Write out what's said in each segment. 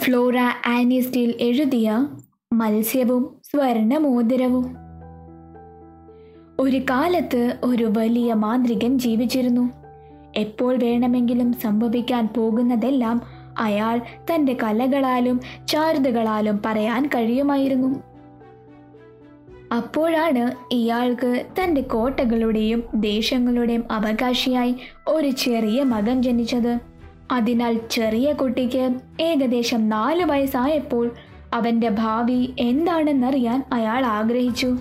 Flora ആനിസ്റ്റിൽ എഴുതിയ മത്സ്യവും സ്വർണമോതിരവും. ഒരു കാലത്ത് ഒരു വലിയ മാന്ത്രികൻ ജീവിച്ചിരുന്നു. എപ്പോൾ വേണമെങ്കിലും സംഭവിക്കാൻ പോകുന്നതെല്ലാം അയാൾ തന്റെ കലകളാലും ചാരുതകളാലും പറയാൻ കഴിയുമായിരുന്നു. അപ്പോഴാണ് ഇയാൾക്ക് തന്റെ കോട്ടകളുടെയും ദേശങ്ങളുടെയും അവകാശിയായി ഒരു ചെറിയ മകൻ ജനിച്ചത്. അതിനാൽ ചെറിയ കുട്ടിക്ക് ഏകദേശം നാല് വയസ്സായപ്പോൾ അവന്റെ ഭാവി എന്താണെന്നറിയാൻ അയാൾ ആഗ്രഹിച്ചു.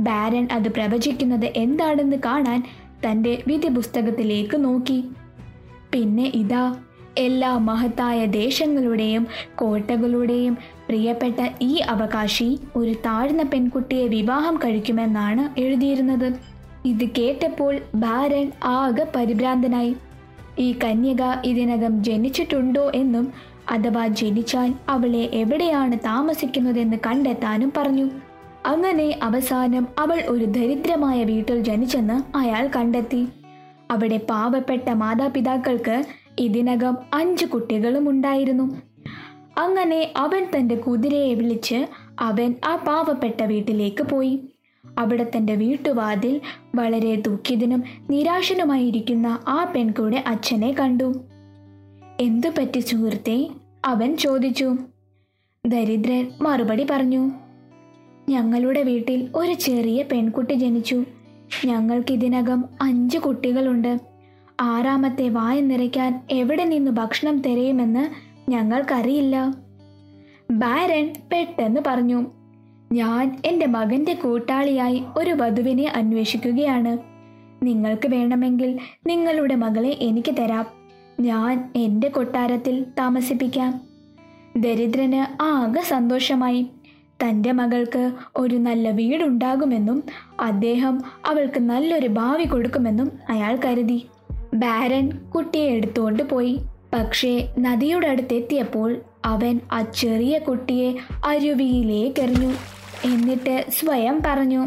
ബാരൻ അത് പ്രവചിക്കുന്നത് എന്താണെന്ന് കാണാൻ തന്റെ വിധി പുസ്തകത്തിലേക്ക് നോക്കി. പിന്നെ ഇതാ എല്ലാ മഹത്തായ ദേശങ്ങളുടെയും കോട്ടകളുടെയും പ്രിയപ്പെട്ട ഈ അവകാശി ഒരു താഴ്ന്ന പെൺകുട്ടിയെ വിവാഹം കഴിക്കുമെന്നാണ് എഴുതിയിരുന്നത്. ഇത് കേട്ടപ്പോൾ ബാരൻ ആകെ പരിഭ്രാന്തനായി. ഈ കന്യക ഇതിനകം ജനിച്ചിട്ടുണ്ടോ എന്നും അഥവാ ജനിച്ചാൽ അവളെ എവിടെയാണ് താമസിക്കുന്നതെന്ന് കണ്ടെത്താനും പറഞ്ഞു. അങ്ങനെ അവസാനം അവൾ ഒരു ദരിദ്രമായ വീട്ടിൽ ജനിച്ചെന്ന് അയാൾ കണ്ടെത്തി. അവിടെ പാവപ്പെട്ട മാതാപിതാക്കൾക്ക് ഇതിനകം അഞ്ച് കുട്ടികളും ഉണ്ടായിരുന്നു. അങ്ങനെ അവൻ തന്റെ കുതിരയെ വിളിച്ച് അവൻ ആ പാവപ്പെട്ട വീട്ടിലേക്ക് പോയി. അവിടെ തന്റെ വീട്ടുവാതിൽ വളരെ ദുഃഖിതനും നിരാശനുമായിരിക്കുന്ന ആ പെൺകുടെ അച്ഛനെ കണ്ടു. എന്തു പറ്റി സുഹൃത്തെ? അവൻ ചോദിച്ചു. ദരിദ്രൻ മറുപടി പറഞ്ഞു. ഞങ്ങളുടെ വീട്ടിൽ ഒരു ചെറിയ പെൺകുട്ടി ജനിച്ചു. ഞങ്ങൾക്ക് ഇതിനകം അഞ്ച് കുട്ടികളുണ്ട്. ആറാമത്തെ വായ നിറയ്ക്കാൻ എവിടെ നിന്ന് ഭക്ഷണം തിരയുമെന്ന് ഞങ്ങൾക്കറിയില്ല. ബാരൻ പെട്ടെന്ന് പറഞ്ഞു. ഞാൻ എന്റെ മകന്റെ കൂട്ടാളിയായി ഒരു വധുവിനെ അന്വേഷിക്കുകയാണ്. നിങ്ങൾക്ക് വേണമെങ്കിൽ നിങ്ങളുടെ മകളെ എനിക്ക് തരാം. ഞാൻ എന്റെ കൊട്ടാരത്തിൽ താമസിപ്പിക്കാം. ദരിദ്രന് ആകെ സന്തോഷമായി. തന്റെ മകൾക്ക് ഒരു നല്ല വീടുണ്ടാകുമെന്നും അദ്ദേഹം അവൾക്ക് നല്ലൊരു ഭാവി കൊടുക്കുമെന്നും അയാൾ കരുതി. ബാരൻ കുട്ടിയെ എടുത്തുകൊണ്ട് പോയി. പക്ഷേ നദിയുടെ അടുത്തെത്തിയപ്പോൾ അവൻ ആ ചെറിയ കുട്ടിയെ അരുവിയിലേക്കെറിഞ്ഞു എന്നിട്ട് സ്വയം പറഞ്ഞു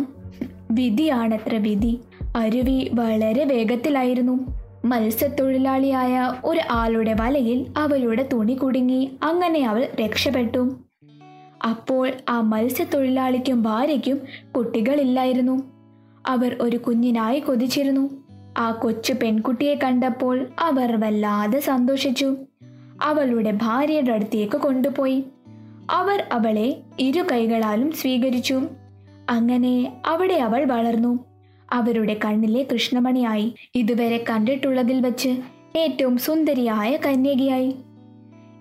വിധിയാണത്ര വിധി. അരുവി വളരെ വേഗത്തിലായിരുന്നു. മത്സ്യത്തൊഴിലാളിയായ ഒരു ആളുടെ വലയിൽ അവളുടെ തുണി കുടുങ്ങി അങ്ങനെ അവൾ രക്ഷപ്പെട്ടു. അപ്പോൾ ആ മത്സ്യത്തൊഴിലാളിക്കും ഭാര്യയ്ക്കും കുട്ടികളില്ലായിരുന്നു. അവർ ഒരു കുഞ്ഞിനായി കൊതിച്ചിരുന്നു. ആ കൊച്ചു പെൺകുട്ടിയെ കണ്ടപ്പോൾ അവർ വല്ലാതെ സന്തോഷിച്ചു. അവളുടെ ഭാര്യയുടെ അടുത്തേക്ക് കൊണ്ടുപോയി. അവർ അവളെ ഇരു കൈകളാലും സ്വീകരിച്ചു. അങ്ങനെ അവിടെ അവൾ വളർന്നു. അവരുടെ കണ്ണിലെ കൃഷ്ണമണിയായി ഇതുവരെ കണ്ടിട്ടുള്ളതിൽ വച്ച് ഏറ്റവും സുന്ദരിയായ കന്യകയായി.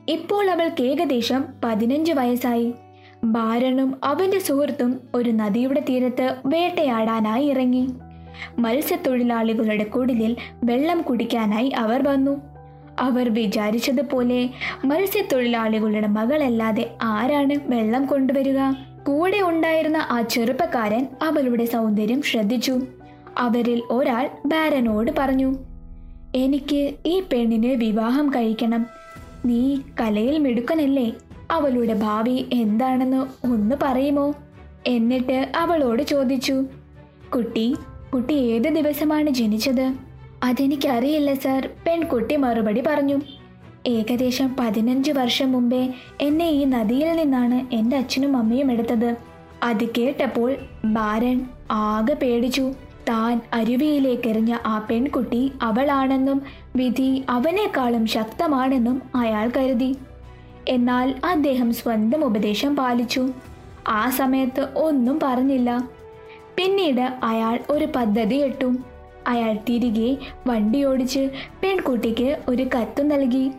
ഇപ്പോൾ അവൾക്ക് ഏകദേശം പതിനഞ്ച് വയസ്സായി. ഭാരണും അവന്റെ സുഹൃത്തും ഒരു നദിയുടെ തീരത്ത് വേട്ടയാടാനായി ഇറങ്ങി. മത്സ്യത്തൊഴിലാളികളുടെ കുടിലിൽ വെള്ളം കുടിക്കാനായി അവർ വന്നു. അവർ വിചാരിച്ചതുപോലെ മത്സ്യത്തൊഴിലാളികളുടെ മകളല്ലാതെ ആരാണ് വെള്ളം കൊണ്ടുവരിക? കൂടെ ഉണ്ടായിരുന്ന ആ ചെറുപ്പക്കാരൻ അവളുടെ സൗന്ദര്യം ശ്രദ്ധിച്ചു. അവരിൽ ഒരാൾ ബാരനോട് പറഞ്ഞു എനിക്ക് ഈ പെണ്ണിനെ വിവാഹം കഴിക്കണം. നീ കലയിൽ മിടുക്കനല്ലേ. അവളുടെ ഭാവി എന്താണെന്ന് ഒന്ന് പറയുമോ? എന്നിട്ട് അവളോട് ചോദിച്ചു കുട്ടി കുട്ടി ഏത് ദിവസമാണ് ജനിച്ചത്? അതെനിക്കറിയില്ല സർ. പെൺകുട്ടി മറുപടി പറഞ്ഞു. ഏകദേശം പതിനഞ്ച് വർഷം മുമ്പേ എന്നെ ഈ നദിയിൽ നിന്നാണ് എന്റെ അച്ഛനും അമ്മയും എടുത്തത്. അത് കേട്ടപ്പോൾ ബാരൻ ആകെ പേടിച്ചു. താൻ അരുവിയിലേക്കെറിഞ്ഞ ആ പെൺകുട്ടി അവളാണെന്നും വിധി അവനേക്കാളും ശക്തമാണെന്നും അയാൾ കരുതി. എന്നാൽ അദ്ദേഹം സ്വന്തം ഉപദേശം പാലിച്ചു. ആ സമയത്ത് ഒന്നും പറഞ്ഞില്ല. പിന്നീട് അയാൾ ഒരു പദ്ധതി ഇട്ടു. അയാൾ തിരികെ വണ്ടി ഓടിച്ച് പെൺകുട്ടിക്ക് ഒരു കത്ത് നൽകി.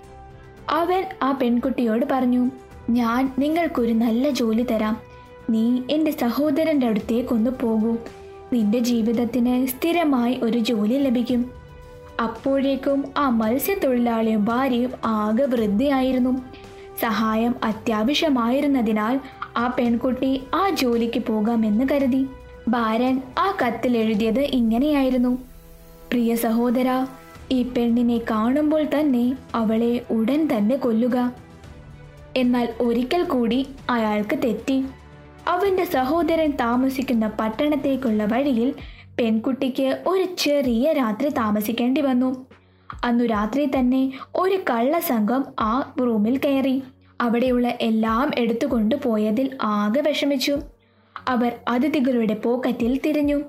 അവൻ ആ പെൺകുട്ടിയോട് പറഞ്ഞു ഞാൻ നിങ്ങൾക്കൊരു നല്ല ജോലി തരാം. നീ എന്റെ സഹോദരന്റെ അടുത്തേക്കൊന്ന് പോകൂ. നിന്റെ ജീവിതത്തിന് സ്ഥിരമായി ഒരു ജോലി ലഭിക്കും. അപ്പോഴേക്കും ആ മത്സ്യത്തൊഴിലാളിയും ഭാര്യയും ആകെ വൃദ്ധയായിരുന്നു. സഹായം അത്യാവശ്യമായിരുന്നതിനാൽ ആ പെൺകുട്ടി ആ ജോലിക്ക് പോകാമെന്ന് കരുതി. ബാരൻ ആ കത്തിൽ എഴുതിയത് ഇങ്ങനെയായിരുന്നു. പ്രിയ സഹോദര ഈ പെണ്ണിനെ കാണുമ്പോൾ തന്നെ അവളെ ഉടൻ തന്നെ കൊല്ലുക. എന്നാൽ ഒരിക്കൽ കൂടി അയാൾക്ക് തെറ്റി. അവന്റെ സഹോദരൻ താമസിക്കുന്ന പട്ടണത്തേക്കുള്ള വഴിയിൽ പെൺകുട്ടിക്ക് ഒരു ചെറിയ രാത്രി താമസിക്കേണ്ടി വന്നു. അന്നു രാത്രി തന്നെ ഒരു കള്ളസംഘം ആ റൂമിൽ കയറി. അവിടെയുള്ള എല്ലാം എടുത്തുകൊണ്ട് പോയതിൽ ആകെ വിഷമിച്ചു. അവർ അതിഥികളുടെ പോക്കറ്റിൽ തിരിഞ്ഞു.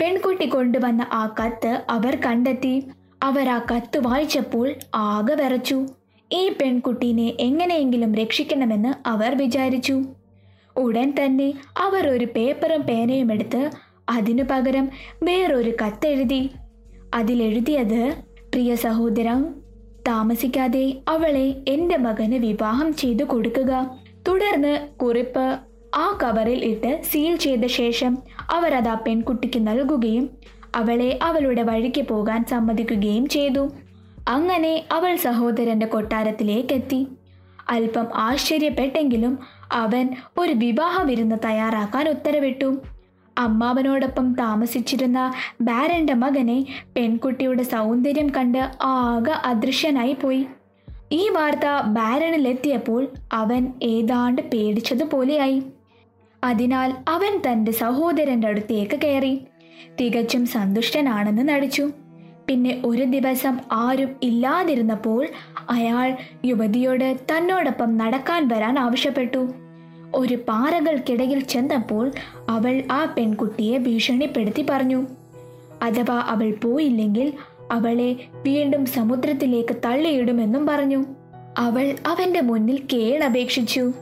പെൺകുട്ടി കൊണ്ടുവന്ന ആ കത്ത് അവർ കണ്ടെത്തി. അവർ ആ കത്ത് വായിച്ചപ്പോൾ ആകെ വിറച്ചു. ഈ പെൺകുട്ടീനെ എങ്ങനെയെങ്കിലും രക്ഷിക്കണമെന്ന് അവർ വിചാരിച്ചു. ഉടൻ തന്നെ അവർ ഒരു പേപ്പറും പേനയും എടുത്ത് അതിനു പകരം വേറൊരു കത്തെഴുതി. അതിലെഴുതിയത് പ്രിയ സഹോദര താമസിക്കാതെ അവളെ എന്റെ മകന് വിവാഹം ചെയ്തു കൊടുക്കുക. തുടർന്ന് കുറിപ്പ് ആ കവറിൽ ഇട്ട് സീൽ ചെയ്ത ശേഷം അവർ അത് ആ പെൺകുട്ടിക്ക് നൽകുകയും അവളെ അവളുടെ വഴിക്ക് പോകാൻ സമ്മതിക്കുകയും ചെയ്തു. അങ്ങനെ അവൾ സഹോദരന്റെ കൊട്ടാരത്തിലേക്കെത്തി അല്പം ആശ്ചര്യപ്പെട്ടെങ്കിലും അവൻ ഒരു വിവാഹ വിരുന്ന് തയ്യാറാക്കാൻ ഉത്തരവിട്ടു. അമ്മാവനോടൊപ്പം താമസിച്ചിരുന്ന ബാരന്റെ മകനെ പെൺകുട്ടിയുടെ സൗന്ദര്യം കണ്ട് ആകെ അദൃശ്യനായി പോയി. ഈ വാർത്ത ബാരണിലെത്തിയപ്പോൾ അവൻ ഏതാണ്ട് പേടിച്ചതുപോലെയായി. അതിനാൽ അവൻ തന്റെ സഹോദരന്റെ അടുത്തേക്ക് കയറി. തികച്ചും സന്തുഷ്ടനാണെന്ന് നടിച്ചു. പിന്നെ ഒരു ദിവസം ആരും ഇല്ലാതിരുന്നപ്പോൾ അയാൾ യുവതിയോട് തന്നോടൊപ്പം നടക്കാൻ വരാൻ ആവശ്യപ്പെട്ടു. ഒരു പാറകൾക്കിടയിൽ ചെന്നപ്പോൾ അവൾ ആ പെൺകുട്ടിയെ ഭീഷണിപ്പെടുത്തി പറഞ്ഞു. അഥവാ അവൾ പോയില്ലെങ്കിൽ അവളെ വീണ്ടും സമുദ്രത്തിലേക്ക് തള്ളിയിടുമെന്നും പറഞ്ഞു. അവൾ അവന്റെ മുന്നിൽ കേളപേക്ഷിച്ചു.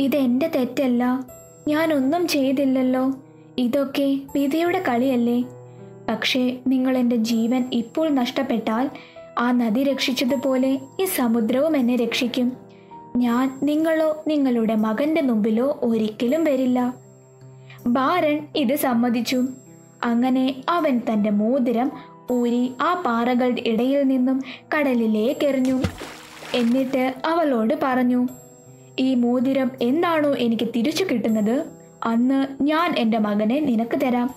ഇതെന്റെ തെറ്റല്ല. ഞാനൊന്നും ചെയ്തില്ലല്ലോ. ഇതൊക്കെ വിധിയുടെ കളിയല്ലേ. പക്ഷേ നിങ്ങൾ എന്റെ ജീവൻ ഇപ്പോൾ നഷ്ടപ്പെട്ടാൽ ആ നദി രക്ഷിച്ചതുപോലെ ഈ സമുദ്രവും എന്നെ രക്ഷിക്കും. ഞാൻ നിങ്ങളോ നിങ്ങളുടെ മകന്റെ മുമ്പിലോ ഒരിക്കലും വരില്ല. ബാരൻ ഇത് സമ്മതിച്ചു. അങ്ങനെ അവൻ തന്റെ മോതിരം ഊരി ആ പാറകളുടെ ഇടയിൽ നിന്നും കടലിലേക്ക് എറിഞ്ഞു. എന്നിട്ട് അവളോട് പറഞ്ഞു ഈ മോതിരം എന്താണോ എനിക്ക് തിരിച്ചു കിട്ടുന്നത്? അന്ന് ഞാൻ എന്റെ മകനെ നിനക്ക് തരാം.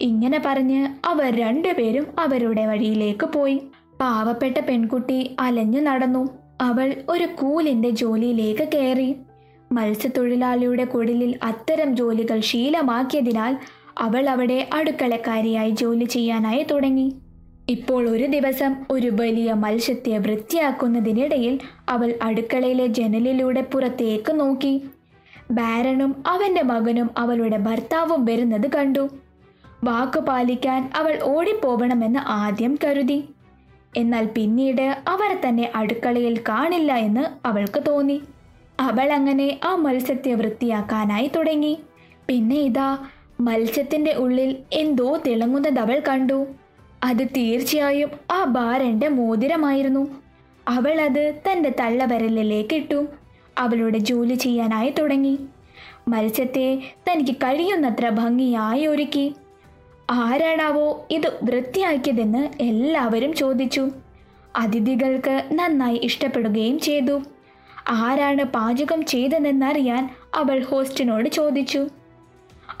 ഇങ്ങനെ പറഞ്ഞ് അവർ രണ്ടുപേരും അവരുടെ വഴിയിലേക്ക് പോയി. പാവപ്പെട്ട പെൺകുട്ടി അലഞ്ഞു നടന്നു. അവൾ ഒരു കൂലിന്റെ ജോലിയിലേക്ക് കയറി. മത്സ്യത്തൊഴിലാളിയുടെ കുടിലിൽ അത്തരം ജോലികൾ ശീലമാക്കിയതിനാൽ അവൾ അവിടെ അടുക്കളക്കാരിയായി ജോലി ചെയ്യാനായി തുടങ്ങി. ഇപ്പോൾ ഒരു ദിവസം ഒരു വലിയ മത്സ്യത്തെ വൃത്തിയാക്കുന്നതിനിടയിൽ അവൾ അടുക്കളയിലെ ജനലിലൂടെ പുറത്തേക്ക് നോക്കി. ബാരനും അവന്റെ മകനും അവളുടെ ഭർത്താവും വരുന്നത് കണ്ടു. വാക്കു പാലിക്കാൻ അവൾ ഓടിപ്പോവണമെന്ന് ആദ്യം കരുതി. എന്നാൽ പിന്നീട് അവർ തന്നെ അടുക്കളയിൽ കാണില്ല എന്ന് അവൾക്ക് തോന്നി. അവൾ അങ്ങനെ ആ മത്സ്യത്തെ വൃത്തിയാക്കാനായി തുടങ്ങി. പിന്നെ ഇതാ മത്സ്യത്തിന്റെ ഉള്ളിൽ എന്തോ തിളങ്ങുന്നത് അവൾ കണ്ടു. അത് തീർച്ചയായും ആ ബാരന്റെ മോതിരമായിരുന്നു. അവൾ അത് തന്റെ തള്ളവരലിലേക്ക് ഇട്ടു. അവളുടെ ജോലി ചെയ്യാനായി തുടങ്ങി. മത്സ്യത്തെ തനിക്ക് കഴിയുന്നത്ര ഭംഗിയായി ഒരുക്കി. ആരാണാവോ ഇത് വൃത്തിയാക്കിയതെന്ന് എല്ലാവരും ചോദിച്ചു. അതിഥികൾക്ക് നന്നായി ഇഷ്ടപ്പെടുകയും ചെയ്തു. ആരാണ് പാചകം ചെയ്തതെന്നറിയാൻ അവൾ ഹോസ്റ്റിനോട് ചോദിച്ചു.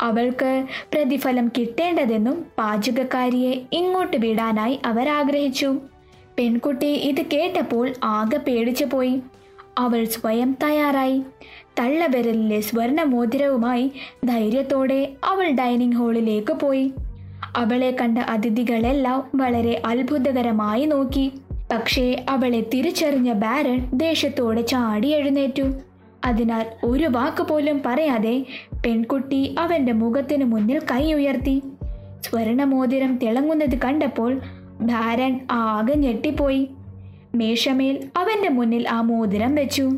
അവൾക്ക് പ്രതിഫലം കിട്ടേണ്ടതെന്നും പാചകക്കാരിയെ ഇങ്ങോട്ട് വിടാനായി അവർ ആഗ്രഹിച്ചു. പെൺകുട്ടി ഇത് കേട്ടപ്പോൾ ആകെ പേടിച്ചു പോയി. അവൾ സ്വയം തയ്യാറായി. തള്ളവിരലിലെ സ്വർണ മോതിരവുമായി ധൈര്യത്തോടെ അവൾ ഡൈനിങ് ഹാളിലേക്ക് പോയി. അവളെ കണ്ട അതിഥികളെല്ലാം വളരെ അത്ഭുതകരമായി നോക്കി. പക്ഷേ അവളെ തിരിച്ചറിഞ്ഞ ബാരൻ ദേഷ്യത്തോടെ ചാടി എഴുന്നേറ്റു. അതിനാൽ ഒരു വാക്ക് പോലും പറയാതെ പെൺകുട്ടി അവന്റെ മുഖത്തിനു മുന്നിൽ കൈ ഉയർത്തി. സ്വർണമോതിരം തിളങ്ങുന്നത് കണ്ടപ്പോൾ ഭാരൻ ആകെ ഞെട്ടിപ്പോയി. മേശമേൽ അവന്റെ മുന്നിൽ ആ മോതിരം വെച്ചു.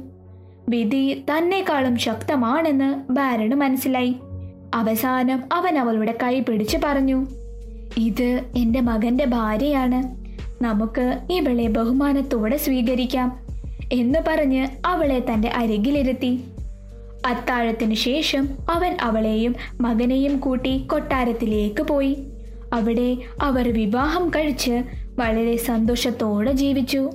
വിധി തന്നെക്കാളും ശക്തമാണെന്ന് ബാരന് മനസ്സിലായി. അവസാനം അവൻ അവളുടെ കൈ പിടിച്ച് പറഞ്ഞു ഇത് എന്റെ മകന്റെ ഭാര്യയാണ്. നമുക്ക് ഇവളെ ബഹുമാനത്തോടെ സ്വീകരിക്കാം എന്ന് പറഞ്ഞ് അവളെ തന്റെ അരികിലിരുത്തി. അത്താഴത്തിനു ശേഷം അവൻ അവളെയും മകനെയും കൂട്ടി കൊട്ടാരത്തിലേക്ക് പോയി. അവിടെ അവർ വിവാഹം കഴിച്ച് വളരെ സന്തോഷത്തോടെ ജീവിച്ചു.